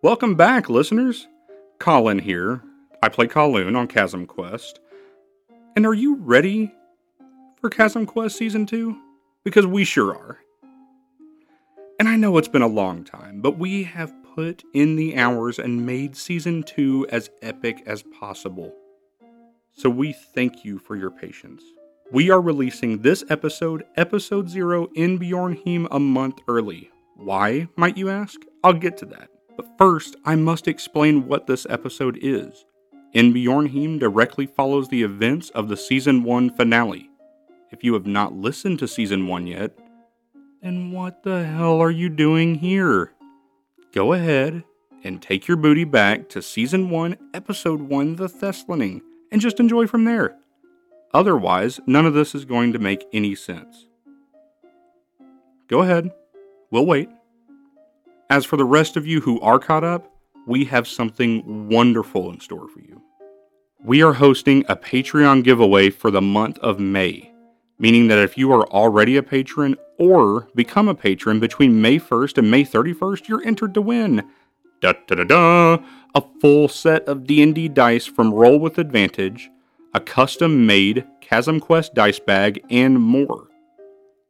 Welcome back, listeners. Colin here. I play Kaloon on Chasm Quest. And are you ready for Chasm Quest Season 2? Because we sure are. And I know it's been a long time, but we have put in the hours and made Season 2 as epic as possible. So we thank you for your patience. We are releasing this episode, Episode 0, in Bjornheim a month early. Why, might you ask? I'll get to that. But first, I must explain what this episode is. In Bjornheim directly follows the events of the Season 1 finale. If you have not listened to Season 1 yet, then what the hell are you doing here? Go ahead and take your booty back to Season 1, Episode 1, The Thessling and just enjoy from there. Otherwise, none of this is going to make any sense. Go ahead, we'll wait. As for the rest of you who are caught up, we have something wonderful in store for you. We are hosting a Patreon giveaway for the month of May, meaning that if you are already a patron or become a patron between May 1st and May 31st, you're entered to win. Da da da da! a full set of D&D dice from Roll with Advantage, a custom-made Chasm Quest dice bag, and more.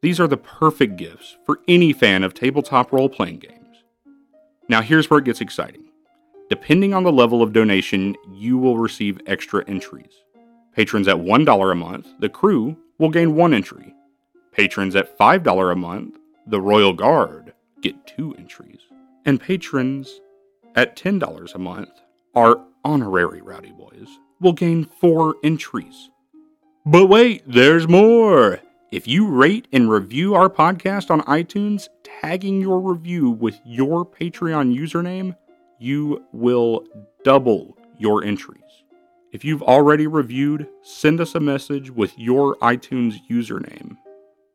These are the perfect gifts for any fan of tabletop role-playing games. Now here's where it gets exciting. Depending on the level of donation, you will receive extra entries. Patrons at $1 a month, the crew will gain one entry. Patrons at $5 a month, the Royal Guard get two entries. And patrons at $10 a month, our honorary Rowdy Boys will gain four entries. But wait, there's more! If you rate and review our podcast on iTunes, tagging your review with your Patreon username, you will double your entries. If you've already reviewed, send us a message with your iTunes username.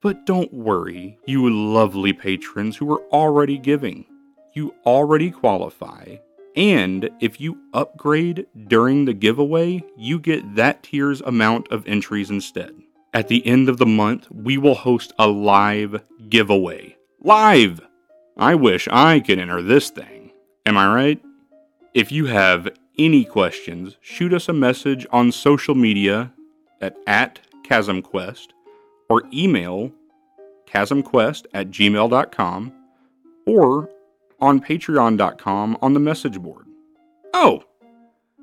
But don't worry, you lovely patrons who are already giving you already qualify. And if you upgrade during the giveaway, you get that tier's amount of entries instead. At the end of the month, we will host a live giveaway. Live! I wish I could enter this thing. Am I right? If you have any questions, shoot us a message on social media at, at ChasmQuest or email chasmquest at gmail.com or on patreon.com on the message board. Oh,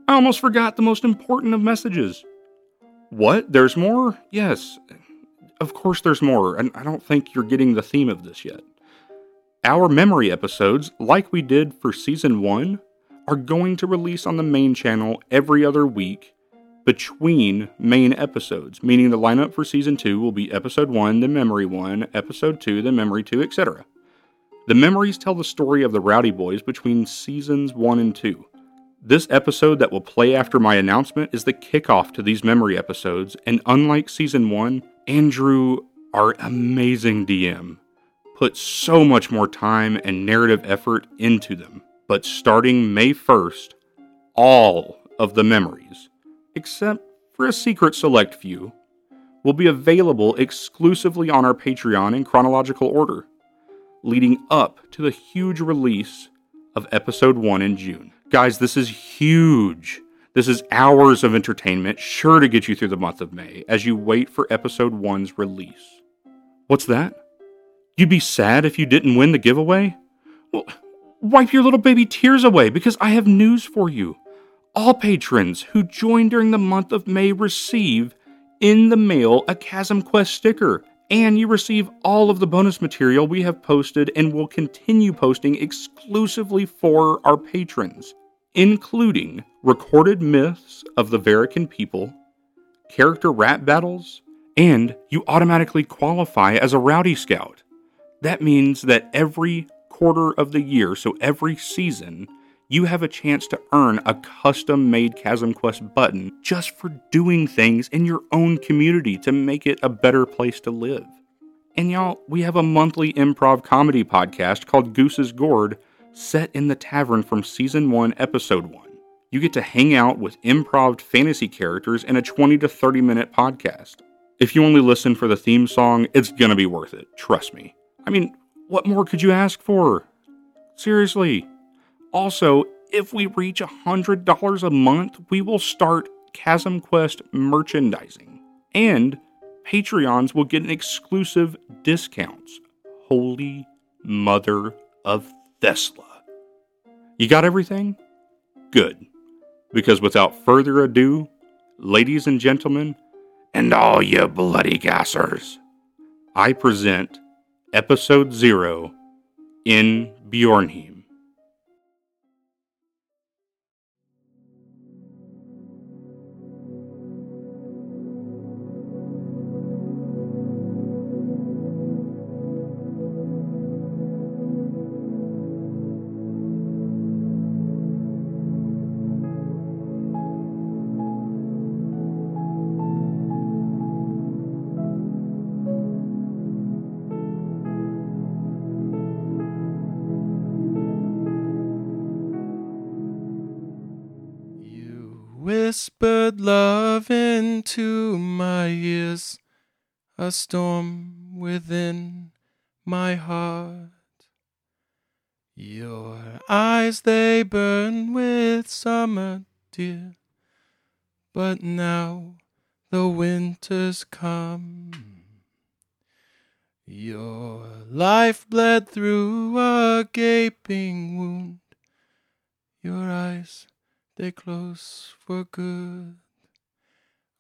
I almost forgot the most important of messages. What? There's more? Yes. Of course there's more, and I don't think you're getting the theme of this yet. Our memory episodes, like we did for season 1, are going to release on the main channel every other week between main episodes, meaning the lineup for season 2 will be episode 1, then memory 1, episode 2, then memory 2, etc. The memories tell the story of the Rowdy Boys between seasons 1 and 2. This episode that will play after my announcement is the kickoff to these memory episodes, and unlike season 1, Andrew, our amazing DM, put so much more time and narrative effort into them. But starting May 1st, all of the memories, except for a secret select few, will be available exclusively on our Patreon in chronological order leading up to the huge release of episode 1 in June. Guys, this is huge. This is hours of entertainment, sure to get you through the month of May as you wait for episode 1's release. What's that? You'd be sad if you didn't win the giveaway? Well, wipe your little baby tears away because I have news for you. All patrons who join during the month of May receive in the mail a Chasm Quest sticker and you receive all of the bonus material we have posted and will continue posting exclusively for our patrons, including recorded myths of the Verican people, character rap battles, and you automatically qualify as a Rowdy Scout. That means that every quarter of the year, so every season, you have a chance to earn a custom made Chasm Quest button just for doing things in your own community to make it a better place to live. And y'all, we have a monthly improv comedy podcast called Goose's Gourd set in the tavern from season 1, episode 1. You get to hang out with improv fantasy characters in a 20 to 30 minute podcast. If you only listen for the theme song, it's gonna be worth it, trust me. I mean, what more could you ask for? Seriously. Also, if we reach $100 a month, we will start Chasm Quest merchandising. And Patreons will get an exclusive discounts. Holy mother of Thesla. You got everything? Good. Because without further ado, ladies and gentlemen, and all you bloody gassers, I present Episode Zero in Bjornheim. Whispered love into my ears, a storm within my heart. Your eyes, they burn with summer, dear, but now the winter's come. Your life bled through a gaping wound. Your eyes they close for good.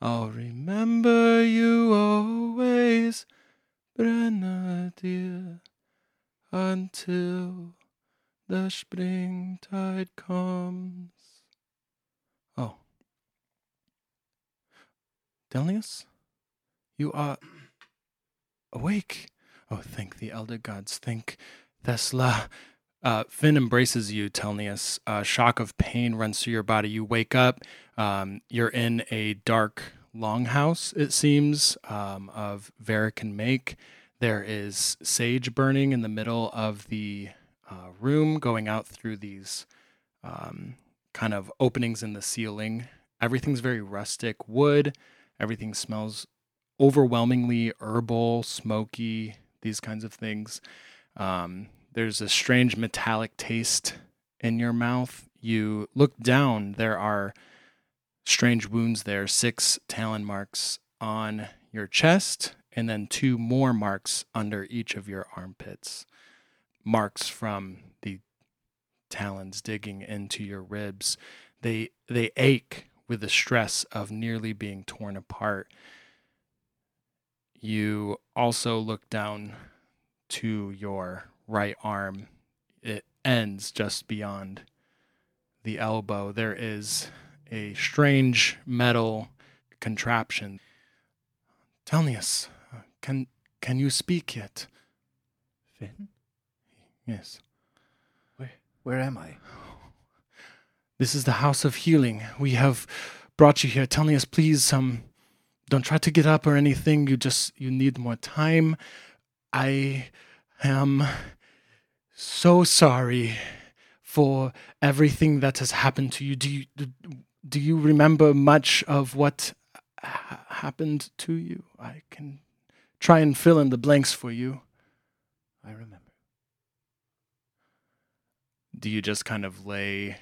I'll remember you always, Brenna dear, until the springtide comes. Oh. Telnius? You are awake. Oh, thank the elder gods. Thank Thesla. Uh, Finn embraces you, Telnius. A shock of pain runs through your body. You wake up. Um, you're in a dark longhouse, it seems, um, of Verican make. There is sage burning in the middle of the uh, room, going out through these um, kind of openings in the ceiling. Everything's very rustic wood. Everything smells overwhelmingly herbal, smoky, these kinds of things. Um, there's a strange metallic taste in your mouth. You look down, there are strange wounds there, six talon marks on your chest, and then two more marks under each of your armpits. Marks from the talons digging into your ribs. They they ache with the stress of nearly being torn apart. You also look down to your right arm. It ends just beyond the elbow. There is a strange metal contraption. Telnius, can can you speak yet? Finn? Yes. Where where am I? This is the house of healing. We have brought you here. Telnius, please, um, don't try to get up or anything. You just you need more time. I am so sorry for everything that has happened to you. Do you do you remember much of what ha- happened to you? I can try and fill in the blanks for you. I remember. Do you just kind of lay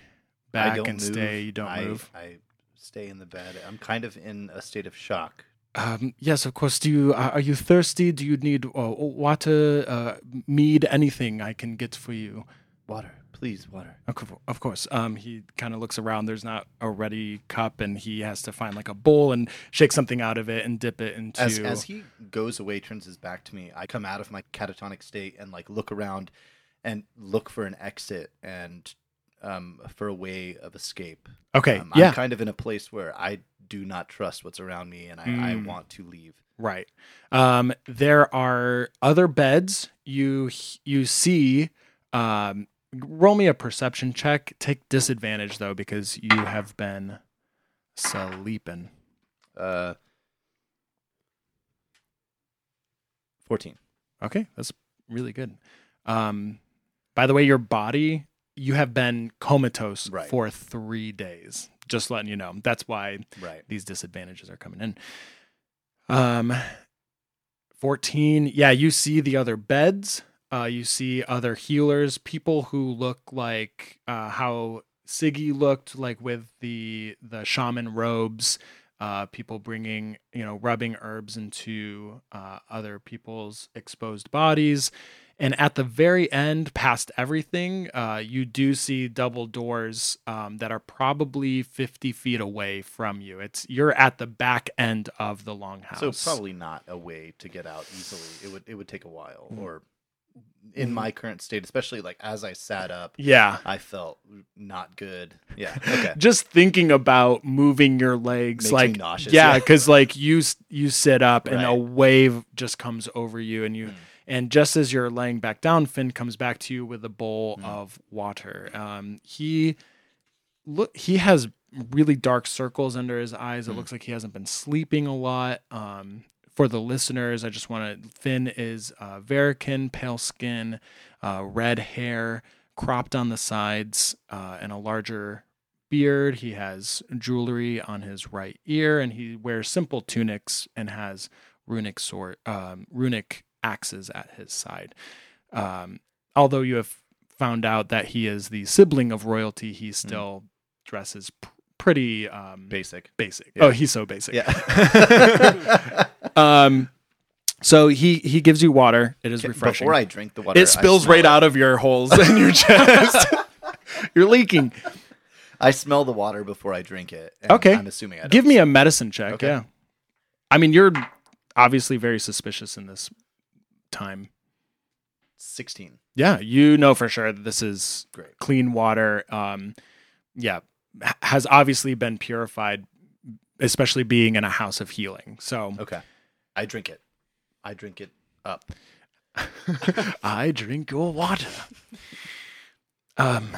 back and move. stay? You don't I, move. I stay in the bed. I'm kind of in a state of shock. Um, yes, of course. Do you are are you thirsty? Do you need uh, water, uh, mead, anything I can get for you? Water, please, water. Of Of course. Um, he kind of looks around. There's not a ready cup, and he has to find like a bowl and shake something out of it and dip it into. As as he goes away, turns his back to me. I come out of my catatonic state and like look around and look for an exit and um for a way of escape. okay. Um, yeah. I'm kind of in a place where I do not trust what's around me and I, I Mm. want to leave. Right. Um, there are other beds. You you see. Um, roll me a perception check. Take disadvantage though because you have been sleeping. Uh 14. Okay, that's really good. Um, by the way, your body you have been comatose Right. for three days. Just letting you know. That's why Right. these disadvantages are coming in. Um, 14. Yeah, you see the other beds. Uh, you see other healers, people who look like uh, how Siggy looked, like with the the shaman robes. Uh, people bringing, you know, rubbing herbs into uh, other people's exposed bodies. And at the very end, past everything, uh, you do see double doors um, that are probably 50 feet away from you. It's you're at the back end of the longhouse. So probably not a way to get out easily. It would it would take a while. Mm. Or in my current state, especially like as I sat up, yeah. I felt not good. Yeah. Okay. Just thinking about moving your legs, Makes like nauseous, yeah, yeah. because like you you sit up and a wave just comes over you, and you Mm. And just as you're laying back down, Finn comes back to you with a bowl Mm. of water. Um, he look he has really dark circles under his eyes. It Mm. looks like he hasn't been sleeping a lot. Um, for the listeners, I just want to Finn is uh, Verican, pale skin, uh, red hair, cropped on the sides, uh, and a larger beard. He has jewelry on his right ear, and he wears simple tunics and has runic sword, um, runic axes at his side. Um, although you have found out that he is the sibling of royalty, he still dresses pr- pretty um, Basic. basic. Yeah. Oh, he's so basic. Yeah. Um, so he he gives you water. It is refreshing. Before I drink the water, it spills right out of your holes in your chest. You're leaking. I smell the water before I drink it. Okay. I'm assuming I don't Give me a medicine check. Okay. Yeah. I mean, you're obviously very suspicious in this time. 16. Yeah, you know for sure that this is Great. clean water. Um, yeah, has obviously been purified, especially being in a house of healing. So Okay. I drink it. I drink it up. I drink your water. Um,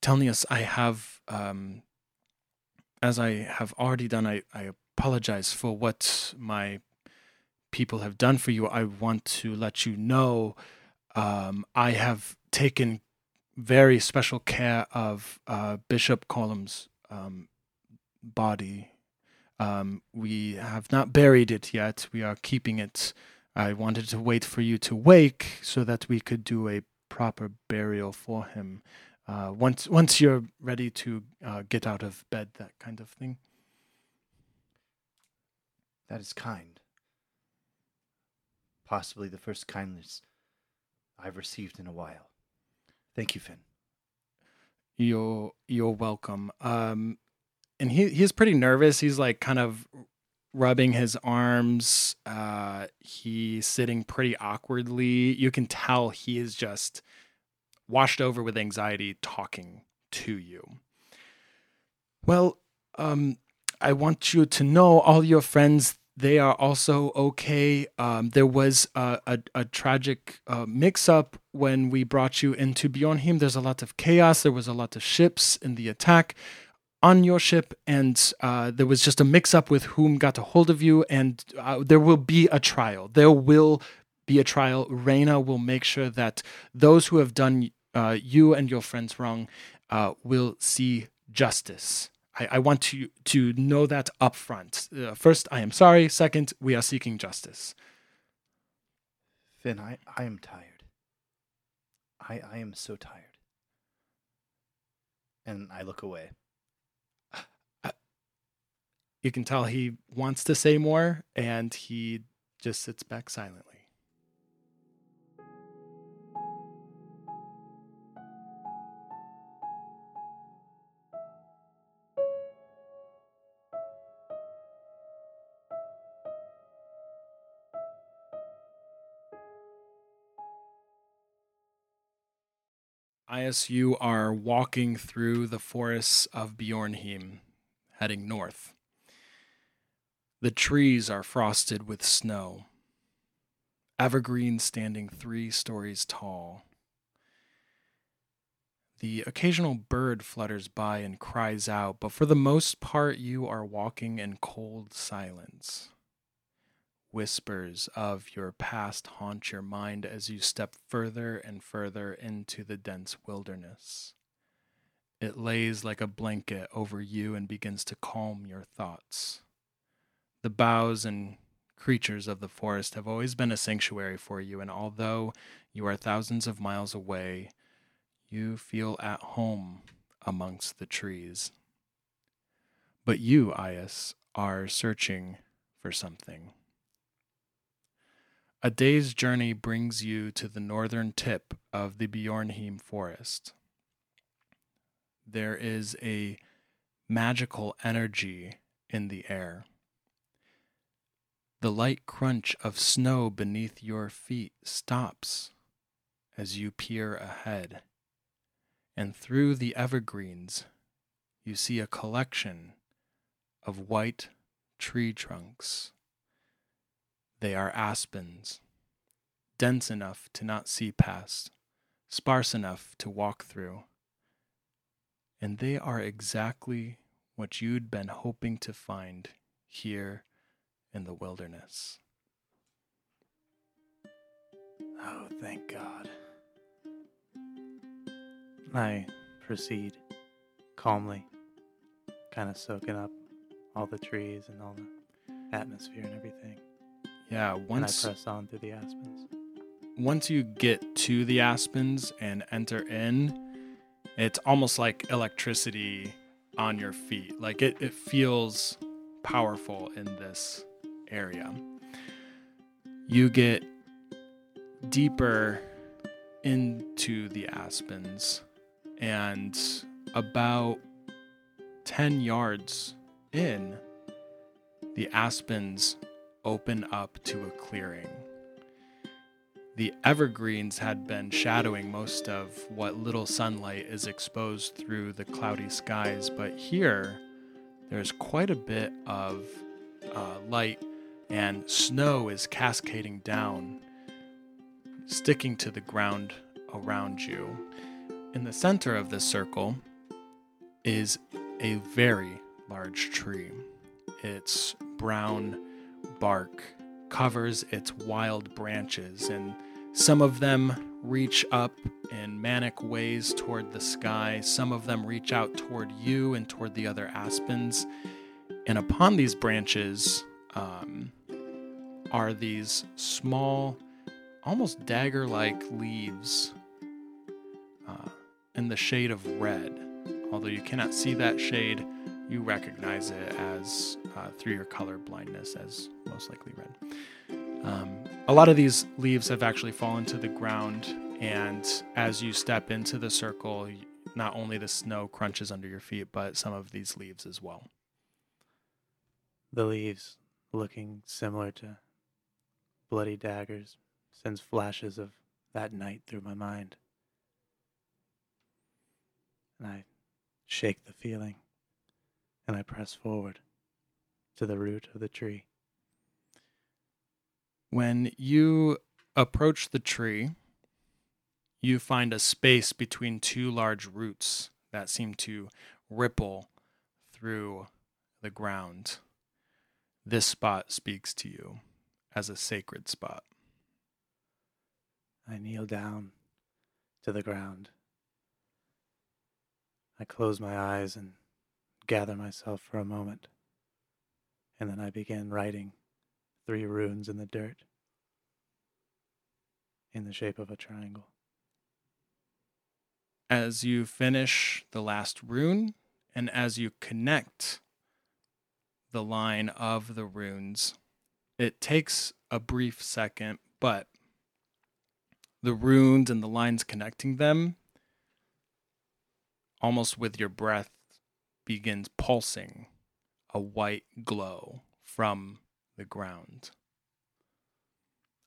Telnius, I have, um, as I have already done, I, I apologize for what my people have done for you. I want to let you know um, I have taken very special care of uh, Bishop Column's um, body. Um, we have not buried it yet. We are keeping it I wanted to wait for you to wake so that we could do a proper burial for him. Uh, once once you're ready to uh, get out of bed, that kind of thing. That is kind. Possibly the first kindness I've received in a while. Thank you, Finn. You're you're welcome. Um, and he he's pretty nervous. He's like kind of rubbing his arms. Uh, he's sitting pretty awkwardly. You can tell he is just washed over with anxiety talking to you. Well, um, I want you to know all your friends. They are also okay. Um, there was a, a, a tragic uh, mix up when we brought you into Bjornheim. There's a lot of chaos. There was a lot of ships in the attack on your ship, and uh, there was just a mix up with whom got a hold of you. And uh, there will be a trial. There will be a trial. Reina will make sure that those who have done uh, you and your friends wrong uh, will see justice. I, I want to to know that up front. Uh, first, I am sorry. Second, we are seeking justice. Finn, I, I am tired. I, I am so tired. And I look away. You can tell he wants to say more, and he just sits back silently. Ias, you are walking through the forests of Bjornheim, heading north. The trees are frosted with snow, evergreens standing three stories tall. The occasional bird flutters by and cries out, but for the most part, you are walking in cold silence. Whispers of your past haunt your mind as you step further and further into the dense wilderness. It lays like a blanket over you and begins to calm your thoughts. The boughs and creatures of the forest have always been a sanctuary for you, and although you are thousands of miles away, you feel at home amongst the trees. But you, Ias, are searching for something. A day's journey brings you to the northern tip of the Bjornheim forest. There is a magical energy in the air. The light crunch of snow beneath your feet stops as you peer ahead, and through the evergreens, you see a collection of white tree trunks. They are aspens, dense enough to not see past, sparse enough to walk through. And they are exactly what you'd been hoping to find here in the wilderness. Oh, thank God. I proceed calmly, kind of soaking up all the trees and all the atmosphere and everything. Yeah, And I once press on through the aspens. once you get to the aspens and enter in, it's almost like electricity on your feet. Like it, it feels powerful in this area. You get deeper into the aspens, and about 10 yards in, the aspens open up to a clearing. The evergreens had been shadowing most of what little sunlight is exposed through the cloudy skies, but here there's quite a bit of uh, light, and snow is cascading down, sticking to the ground around you. In the center of this circle is a very large tree. Its brown bark covers its wild branches, and some of them reach up in manic ways toward the sky, some of them reach out toward you and toward the other aspens. And upon these branches um, are these small, almost dagger like leaves uh, in the shade of red. Although you cannot see that shade, you recognize it as uh, through your color blindness as most likely red. Um, a lot of these leaves have actually fallen to the ground, and as you step into the circle, not only the snow crunches under your feet, but some of these leaves as well. The leaves, looking similar to bloody daggers, sends flashes of that night through my mind. And I shake the feeling, and I press forward to the root of the tree. When you approach the tree, you find a space between two large roots that seem to ripple through the ground. This spot speaks to you as a sacred spot. I kneel down to the ground. I close my eyes and gather myself for a moment. And then I begin writing three runes in the dirt in the shape of a triangle. As you finish the last rune, and as you connect the line of the runes, it takes a brief second, but the runes and the lines connecting them, almost with your breath, begins pulsing a white glow from the ground.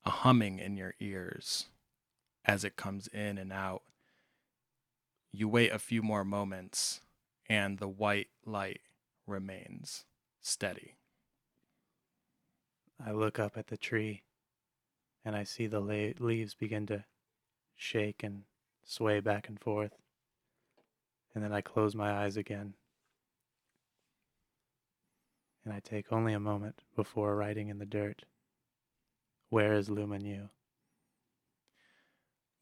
A humming in your ears as it comes in and out. You wait a few more moments, and the white light remains steady. I look up at the tree and I see the la- leaves begin to shake and sway back and forth. And then I close my eyes again. And I take only a moment before writing in the dirt. Where is Luminu?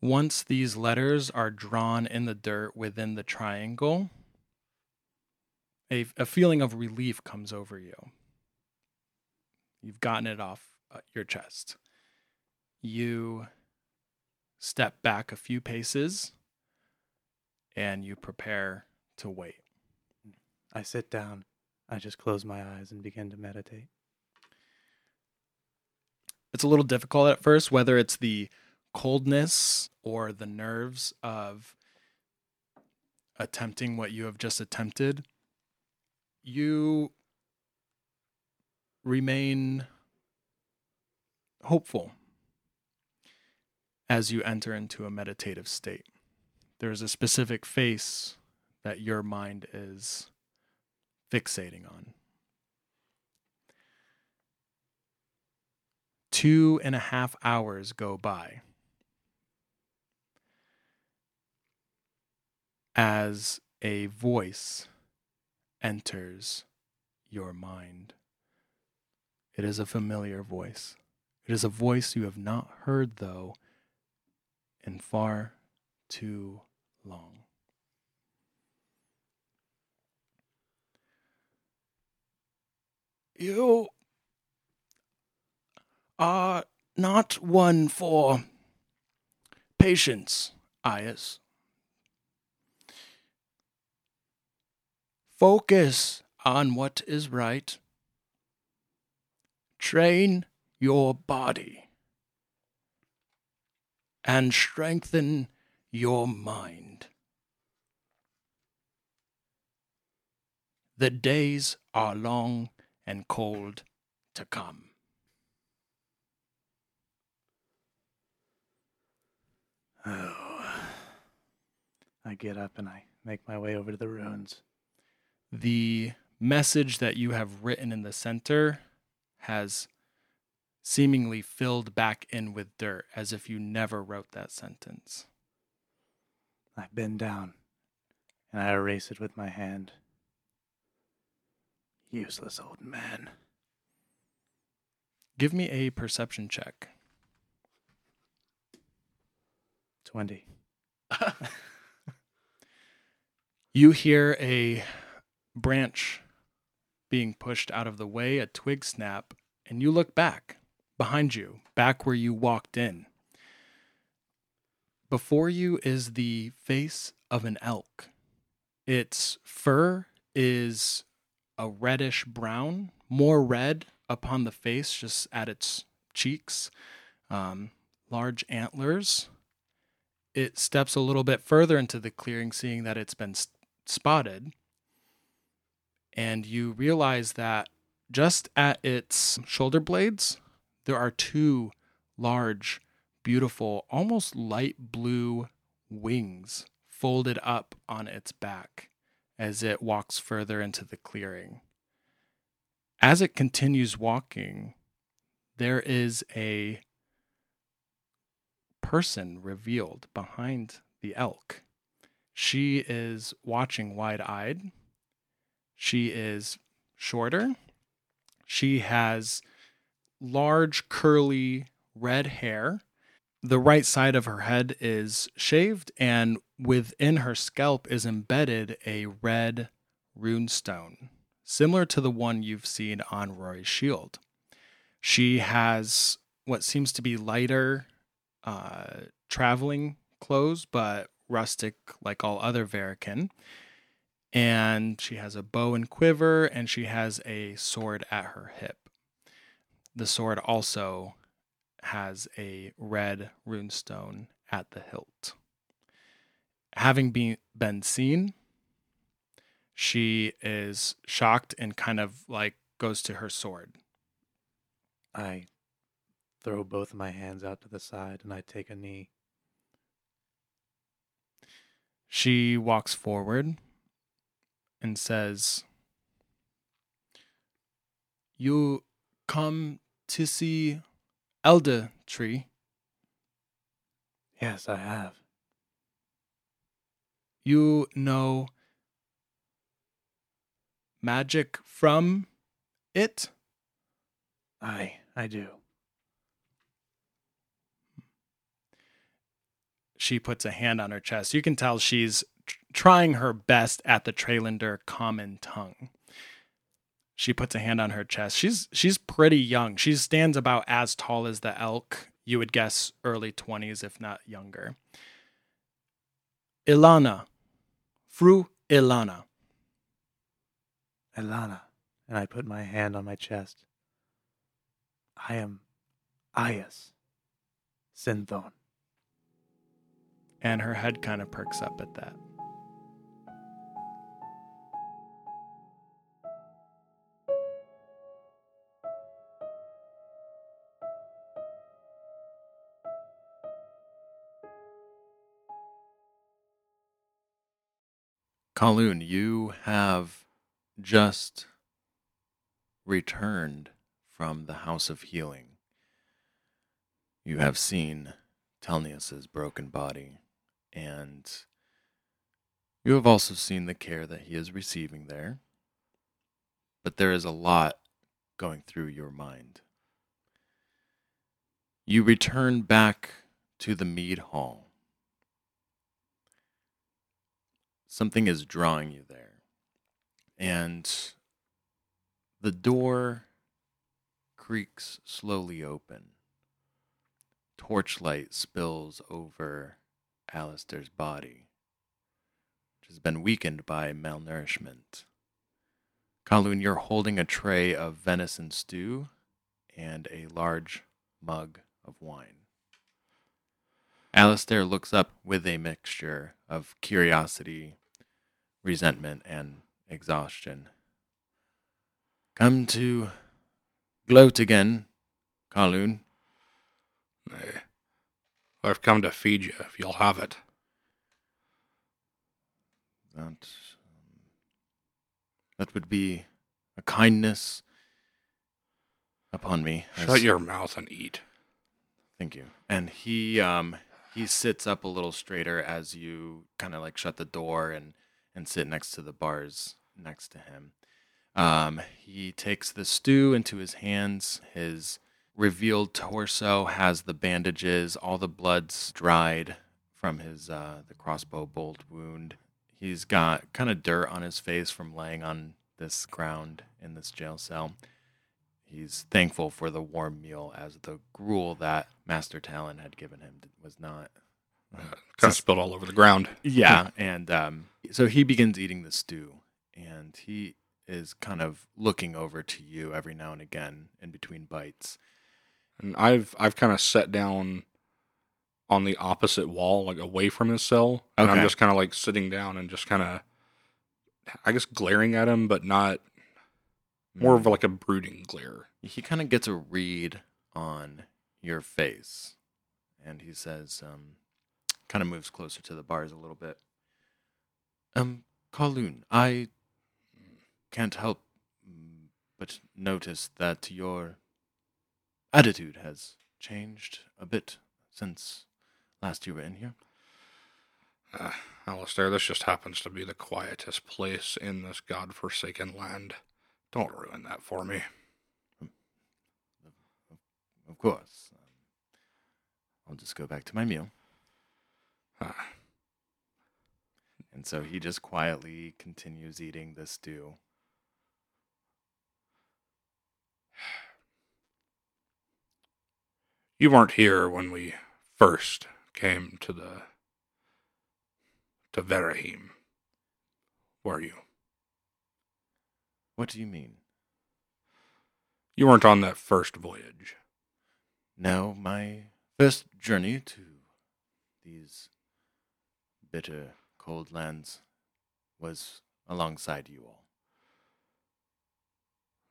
Once these letters are drawn in the dirt within the triangle, a, a feeling of relief comes over you. You've gotten it off uh, your chest. You step back a few paces and you prepare to wait. I sit down. I just close my eyes and begin to meditate. It's a little difficult at first, whether it's the coldness or the nerves of attempting what you have just attempted. You remain hopeful as you enter into a meditative state. There's a specific face that your mind is fixating on. Two and a half hours go by as a voice enters your mind. It is a familiar voice. It is a voice you have not heard, though, in far too long. You are not one for patience, Ias. Focus on what is right. Train your body and strengthen your mind. The days are long and cold to come. Oh. I get up and I make my way over to the ruins. The message that you have written in the center has seemingly filled back in with dirt as if you never wrote that sentence. I bend down and I erase it with my hand. Useless old man. Give me a perception check. 20. You hear a branch being pushed out of the way, a twig snap, and you look back behind you, back where you walked in. Before you is the face of an elk. Its fur is a reddish brown, more red upon the face, just at its cheeks, um, large antlers. It steps a little bit further into the clearing, seeing that it's been s- spotted. And you realize that just at its shoulder blades, there are two large, beautiful, almost light blue wings folded up on its back as it walks further into the clearing. As it continues walking, there is a person revealed behind the elk. She is watching wide eyed. She is shorter. She has large, curly red hair. The right side of her head is shaved, and within her scalp is embedded a red runestone, similar to the one you've seen on Rory's shield. She has what seems to be lighter uh, traveling clothes, but rustic like all other Verican. And she has a bow and quiver, and she has a sword at her hip. The sword also has a red runestone at the hilt. Having been, been seen, she is shocked and kind of like goes to her sword. I throw both of my hands out to the side and I take a knee. She walks forward and says, You come to see Elder Tree. Yes, I have. You know magic from it? I I do. She puts a hand on her chest. You can tell she's tr- trying her best at the Trailander common tongue. She puts a hand on her chest. She's she's pretty young. She stands about as tall as the elk. You would guess early 20s if not younger. Ilana. Fru Ilana. Ilana. And I put my hand on my chest. I am Ayas Synthon. And her head kind of perks up at that. Kaloon, you have just returned from the House of Healing. You have seen Telnius's broken body, and you have also seen the care that he is receiving there. But there is a lot going through your mind. You return back to the mead hall. Something is drawing you there. And the door creaks slowly open. Torchlight spills over Alistair's body, which has been weakened by malnourishment. Kaloon, you're holding a tray of venison stew and a large mug of wine. Alistair looks up with a mixture of curiosity, resentment, and exhaustion. Come to gloat again, Kaloon. Nay, I've come to feed you if you'll have it. That, um, that would be a kindness upon me. Shut your mouth and eat. Thank you. And he um he sits up a little straighter as you kind of like shut the door and and sit next to the bars next to him. Um, he takes the stew into his hands. His revealed torso has the bandages, all the blood's dried from his uh, the crossbow bolt wound. He's got kind of dirt on his face from laying on this ground in this jail cell. He's thankful for the warm meal as the gruel that Master Talon had given him was not. Kind of spilled all over the ground. Yeah, and um, so he begins eating the stew, and he is kind of looking over to you every now and again in between bites. And I've I've kind of sat down on the opposite wall, like away from his cell, and I'm just kind of like sitting down and just kind of, I guess, glaring at him, but not more of like a brooding glare. he kind of gets a read on your face and he says um kind of moves closer to the bars a little bit um Kaloon, i can't help but notice that your attitude has changed a bit since last you were in here Uh, Alistair, this just happens to be the quietest place in this godforsaken land. Don't ruin that for me. of course um, i'll just go back to my meal And so he just quietly continues eating the stew you weren't here when we first came to the to Verahim, were you? what do you mean You weren't on that first voyage. No, my first journey to these bitter, cold lands was alongside you all.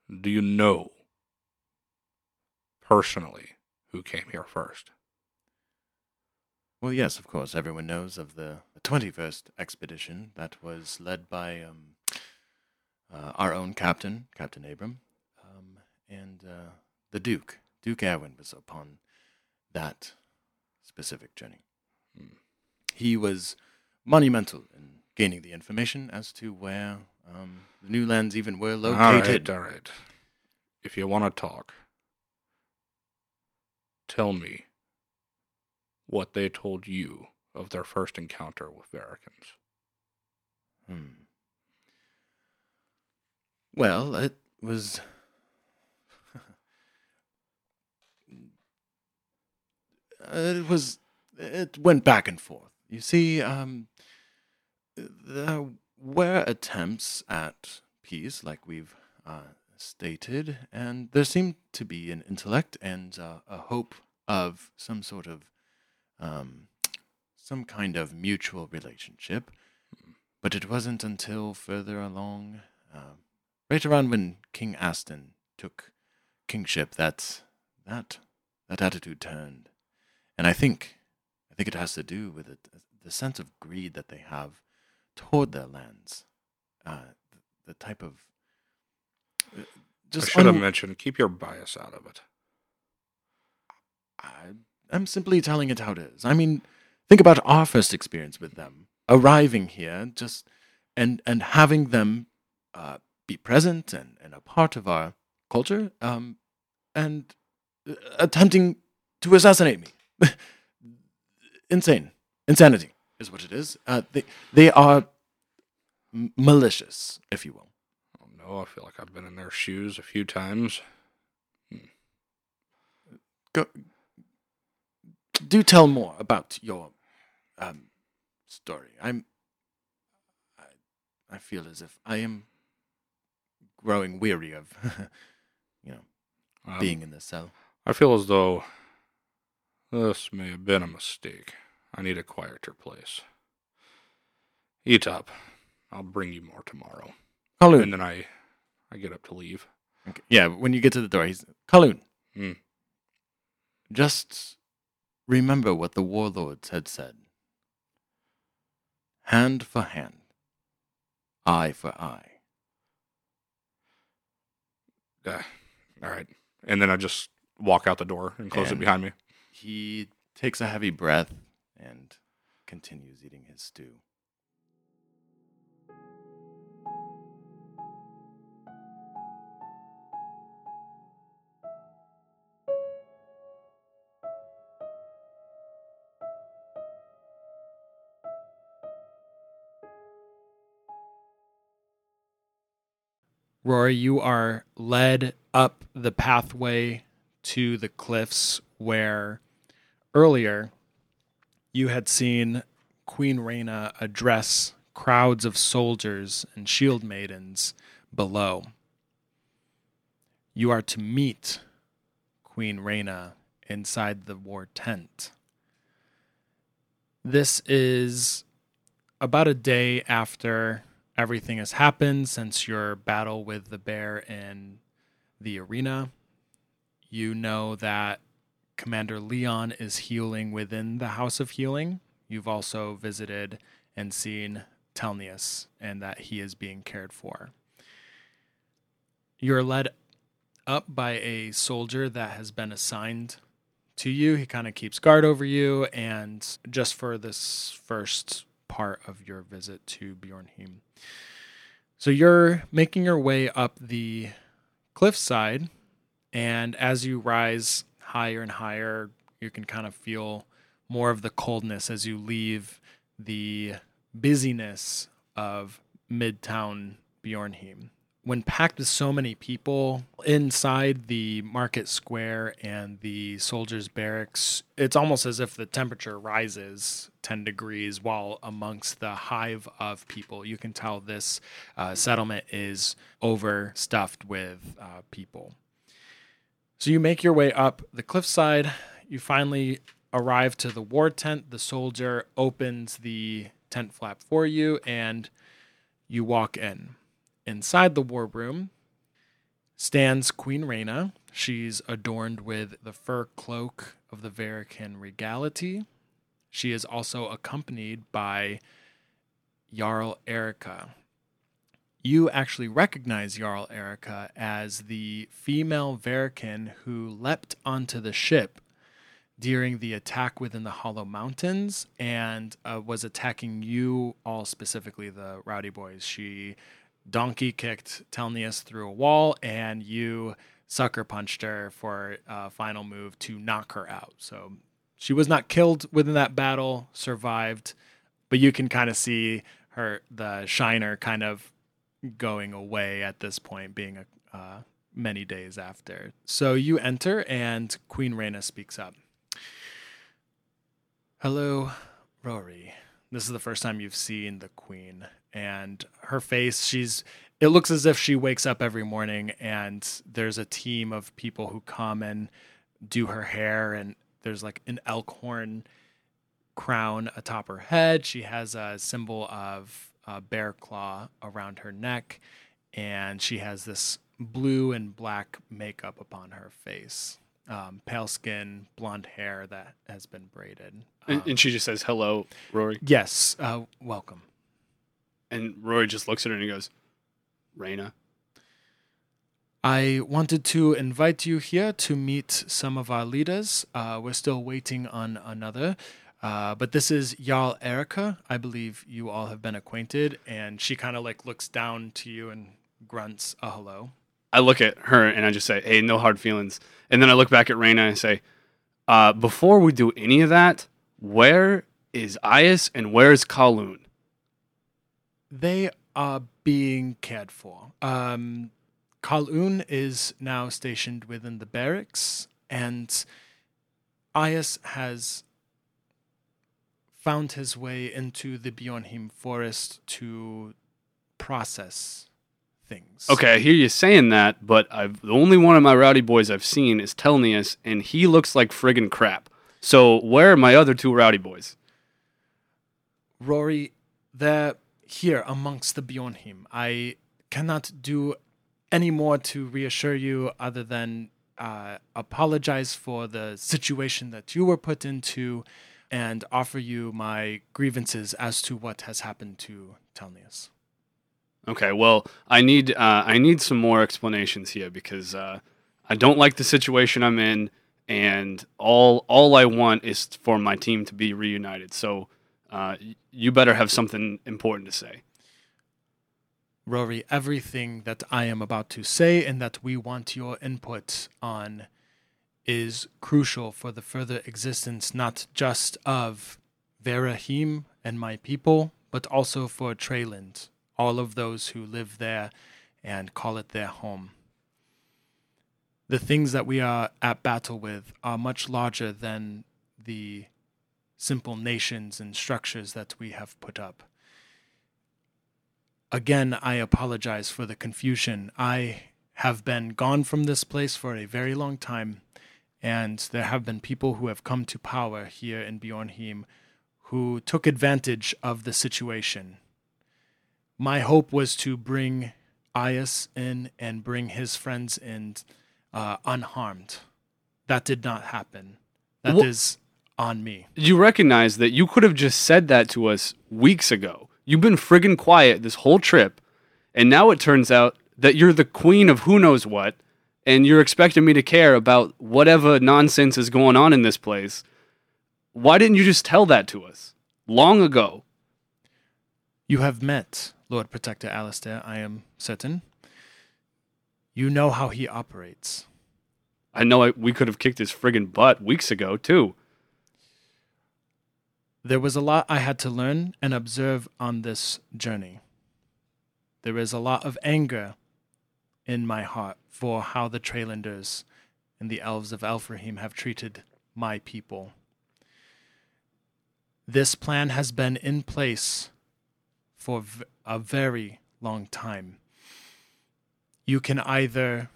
Do you know personally who came here first? Well, yes, of course, everyone knows of the 21st expedition that was led by um, uh, our own captain, Captain Abram, um, and uh, the Duke. Duke Erwin was upon that specific journey. Hmm. He was monumental in gaining the information as to where um, the new lands even were located. All right, all right. If you want to talk, tell me what they told you of their first encounter with Vericans. Hmm. Well, it was. it was. It went back and forth. You see, um, there were attempts at peace, like we've uh, stated, and there seemed to be an intellect and uh, a hope of some sort of, um, some kind of mutual relationship. But it wasn't until further along, uh, right around when King Aston took kingship, that that that attitude turned, and I think, I think it has to do with it, the sense of greed that they have toward their lands, uh, the, the type of uh, I just should have mentioned keep your bias out of it. I, I'm simply telling it how it is. I mean, think about our first experience with them, arriving here, just and and having them uh, be present and, and a part of our culture, um, and uh, attempting to assassinate me. Insane, insanity is what it is. Uh, they they are m- malicious, if you will. Oh no, I feel like I've been in their shoes a few times. Go, do tell more about your um, story. I'm. I, I feel as if I am growing weary of, you know, Um, being in this cell. I feel as though this may have been a mistake. I need a quieter place. Eat up. I'll bring you more tomorrow. Kaloon. And then I, I get up to leave. Okay. Yeah, when you get to the door, he's Kaloon. Hmm. Just remember what the warlords had said. Hand for hand, eye for eye. Uh, all right. And then I just walk out the door and close it behind me. He takes a heavy breath and continues eating his stew. Rory, you are led up the pathway to the cliffs where earlier you had seen Queen Rhaena address crowds of soldiers and shield maidens below. You are to meet Queen Rhaena inside the war tent. This is about a day after everything has happened since your battle with the bear in the arena. You know that Commander Leon is healing within the House of Healing. You've also visited and seen Telnius and that he is being cared for. You're led up by a soldier that has been assigned to you. He kind of keeps guard over you, and just for this first part of your visit to Bjornheim. So you're making your way up the cliffside, and as you rise higher and higher, you can kind of feel more of the coldness as you leave the busyness of Midtown Bjornheim. When packed with so many people inside the market square and the soldiers' barracks, it's almost as if the temperature rises 10 degrees while amongst the hive of people. You can tell this uh, settlement is overstuffed with uh, people. So you make your way up the cliffside. You finally arrive to the war tent. The soldier opens the tent flap for you, and you walk in. Inside the war room stands Queen Rhaena. She's adorned with the fur cloak of the Verican regality. She is also accompanied by Jarl Erica. You actually recognize Jarl Erica as the female Verican who leapt onto the ship during the attack within the Hollow Mountains and uh, was attacking you all specifically, the Rowdy Boys. She donkey kicked Telnius through a wall, and you sucker punched her for a final move to knock her out. So she was not killed within that battle, survived, but you can kind of see her, the Shiner, kind of going away at this point, being a, uh, many days after. So you enter, and Queen Raina speaks up. Hello, Rory. This is the first time you've seen the Queen, and her face, she's. It looks as if she wakes up every morning, and there's a team of people who come and do her hair, and there's like an elk horn crown atop her head. She has a symbol of a bear claw around her neck, and she has this blue and black makeup upon her face. Um, pale skin, blonde hair that has been braided. And, Um, and she just says, "Hello, Rory." yes, uh, welcome. And Rory just looks at her and he goes, "Raina." I wanted to invite you here to meet some of our leaders. Uh, we're still waiting on another. Uh, but this is Jarl Erica. I believe you all have been acquainted. And she kind of like looks down to you and grunts a hello. I look at her and I just say, "Hey, no hard feelings." And then I look back at Raina and I say, uh, "Before we do any of that, where is Ias and where is Kaloon?" They are being cared for. Um, Kaloon is now stationed within the barracks, and Ias has found his way into the Bjornheim forest to process things. Okay, I hear you saying that, but I've the only one of my rowdy boys I've seen is Telnius, and he looks like friggin' crap. So where are my other two rowdy boys? Rory, they're here amongst the Bjornheim. I cannot do any more to reassure you other than uh, apologize for the situation that you were put into and offer you my grievances as to what has happened to Telnius. Okay, well, I need uh, I need some more explanations here because uh, I don't like the situation I'm in, and all all I want is for my team to be reunited. So uh, you better have something important to say. Rory, everything that I am about to say and that we want your input on is crucial for the further existence not just of Verahim and my people, but also for Treyland, all of those who live there and call it their home. The things that we are at battle with are much larger than the simple nations and structures that we have put up. Again, I apologize for the confusion. I have been gone from this place for a very long time, and there have been people who have come to power here in Bjornheim who took advantage of the situation. My hope was to bring Ias in and bring his friends in uh, unharmed. That did not happen. That is on me. You recognize that you could have just said that to us weeks ago. You've been friggin' quiet this whole trip, and now it turns out that you're the queen of who knows what, and you're expecting me to care about whatever nonsense is going on in this place. Why didn't you just tell that to us long ago? You have met Lord Protector Alistair, I am certain. You know how he operates. I know I, we could have kicked his friggin' butt weeks ago, too. There was a lot I had to learn and observe on this journey. There is a lot of anger in my heart for how the Trailanders and the elves of Elfrahim have treated my people. This plan has been in place for a very long time. You can either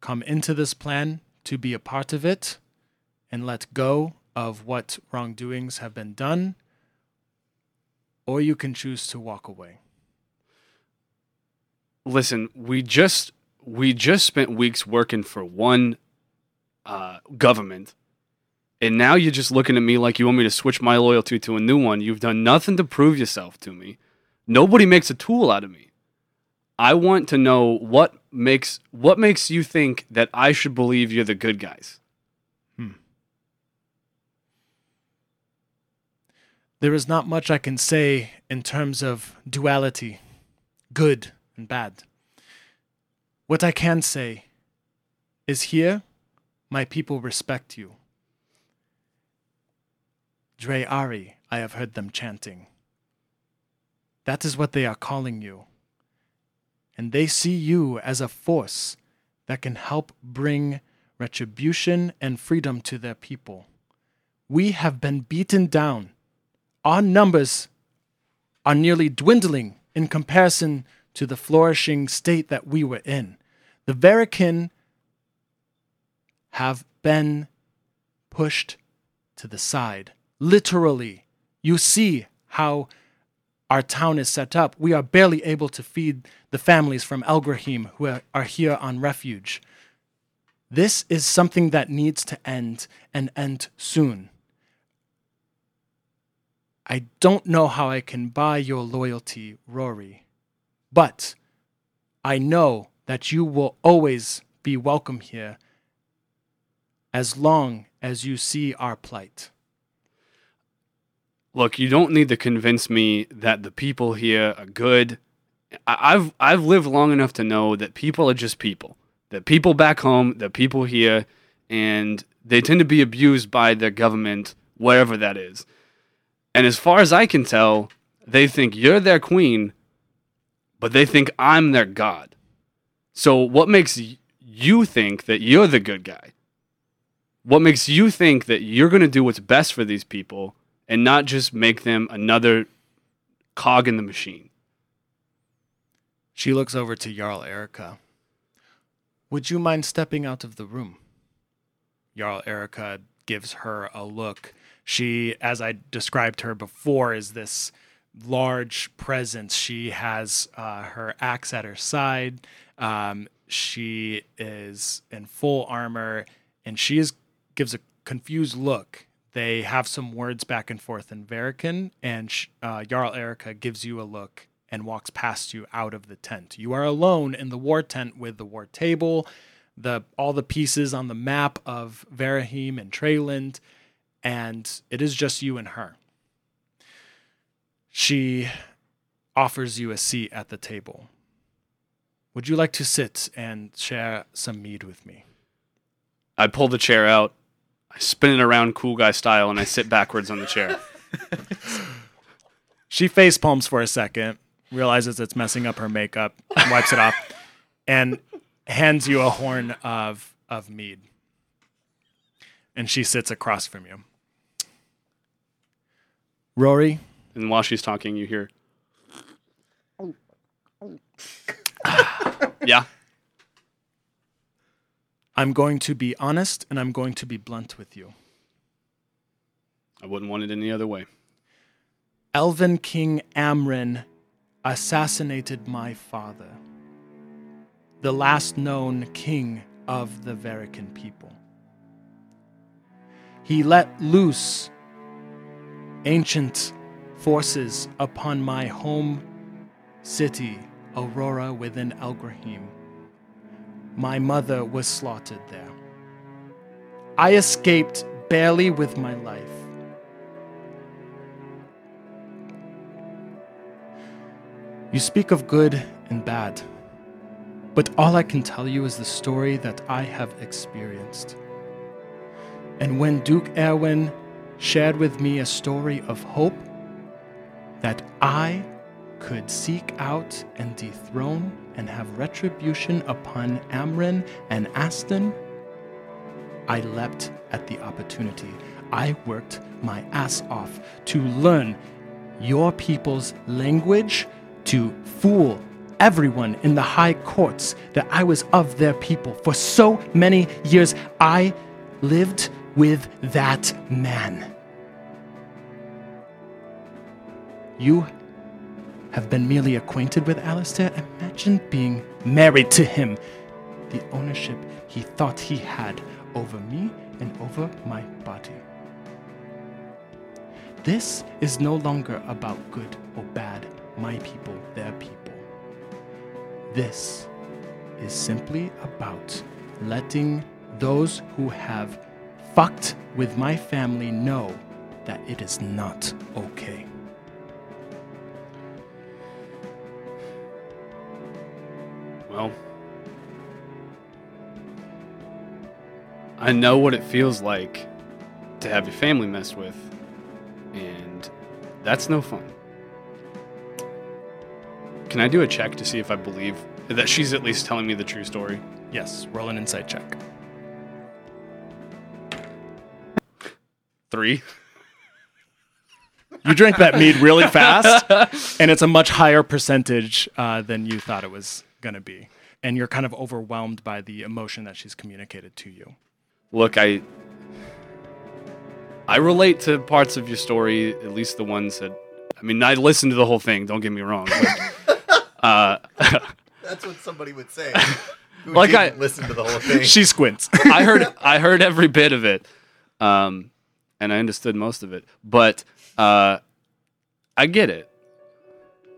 come into this plan to be a part of it and let go of what wrongdoings have been done, or you can choose to walk away. Listen we just we just spent weeks working for one uh, government. And now you're just looking at me like you want me to switch my loyalty to a new one. You've done nothing to prove yourself to me. Nobody makes a tool out of me. I want to know what makes what makes you think that i should believe you're the good guys? There is not much I can say in terms of duality, good and bad. What I can say is here, my people respect you. Dre Ari, I have heard them chanting. That is what they are calling you. and they see you as a force that can help bring retribution and freedom to their people. We have been beaten down. Our numbers are nearly dwindling in comparison to the flourishing state that we were in. The Verican have been pushed to the side. Literally, you see how our town is set up. We are barely able to feed the families from El Elgrahim who are here on refuge. This is something that needs to end and end soon. I don't know how I can buy your loyalty, Rory, but I know that you will always be welcome here as long as you see our plight. Look, you don't need to convince me that the people here are good. I've I've lived long enough to know that people are just people. That people back home, that people here, and they tend to be abused by their government, wherever that is. And as far as I can tell, they think you're their queen, but they think I'm their god. So what makes you think that you're the good guy? What makes you think that you're going to do what's best for these people and not just make them another cog in the machine? She looks over to Jarl Erica. Would you mind stepping out of the room? Jarl Erica gives her a look. She, as I described her before, is this large presence. She has uh, her axe at her side. Um, she is in full armor, and she is gives a confused look. They have some words back and forth in Verican, and uh, Jarl Erica gives you a look and walks past you out of the tent. You are alone in the war tent with the war table, the all the pieces on the map of Verahim and Treyland, and it is just you and her. She offers you a seat at the table. Would you like to sit and share some mead with me? I pull the chair out, I spin it around cool guy style, and I sit backwards on the chair. She face palms for a second, realizes it's messing up her makeup, wipes it off, and hands you a horn of of mead. And she sits across from you. Rory, And while she's talking, you hear, yeah, I'm going to be honest and I'm going to be blunt with you. I wouldn't want it any other way. Elven King Amrin assassinated my father, the last known king of the Verican people. He let loose ancient forces upon my home city, Aurora, within Elgrahim. My mother was slaughtered there. I escaped barely with my life. You speak of good and bad, but all I can tell you is the story that I have experienced. And when Duke Erwin shared with me a story of hope that I could seek out and dethrone and have retribution upon Amrin and Aston, I leapt at the opportunity. I worked my ass off to learn your people's language, to fool everyone in the high courts that I was of their people. For so many years, I lived with that man. You have been merely acquainted with Alistair. Imagine being married to him. The ownership he thought he had over me and over my body. This is no longer about good or bad, my people, their people. This is simply about letting those who have fucked with my family know that it is not okay. I know what it feels like to have your family messed with, and that's no fun. Can I do a check to see if I believe? that she's at least telling me the true story. Yes, roll an insight check. Three. You drink that mead really fast, and it's a much higher percentage uh, than you thought it was going to be. And you're kind of overwhelmed by the emotion that she's communicated to you. Look, I I relate to parts of your story, at least the ones that I mean, I listened to the whole thing. Don't get me wrong. But, uh, That's what somebody would say. Who Like I- didn't listen to the whole thing. She squints. I heard I heard every bit of it, um, and I understood most of it. But uh, I get it.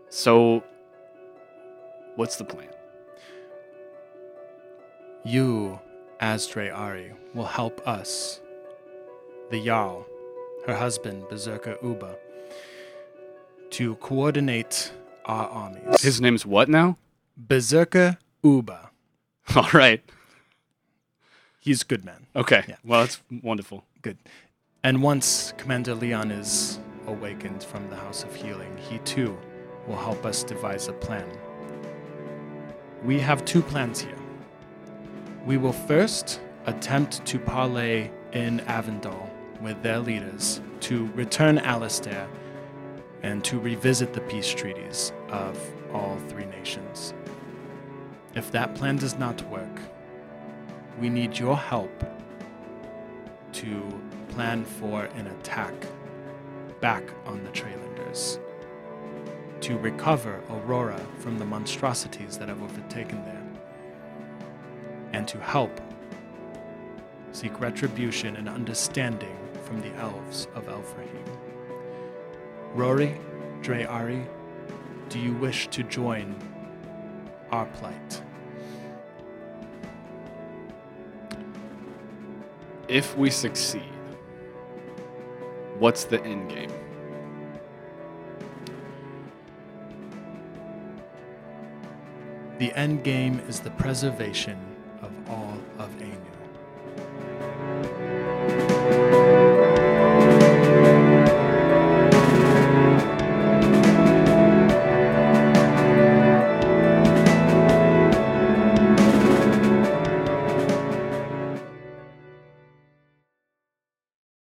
So, what's the plan? You, Asdre Ari, will help us, the Jarl, her husband, Berserker Uba, to coordinate our armies. His name's what now? Berserker Uba. All right. He's a good man. Okay. Yeah. Well, that's wonderful. Good. And once Commander Leon is awakened from the House of Healing, he too will help us devise a plan. We have two plans here. We will first attempt to parley in Avondale with their leaders to return Alistair and to revisit the peace treaties of all three nations. If that plan does not work, we need your help to plan for an attack back on the Trailanders, to recover Aurora from the monstrosities that have overtaken there, and to help seek retribution and understanding from the elves of Elfrahim. Rory, Dre Ari, do you wish to join our plight? If we succeed, what's the end game? The end game is the preservation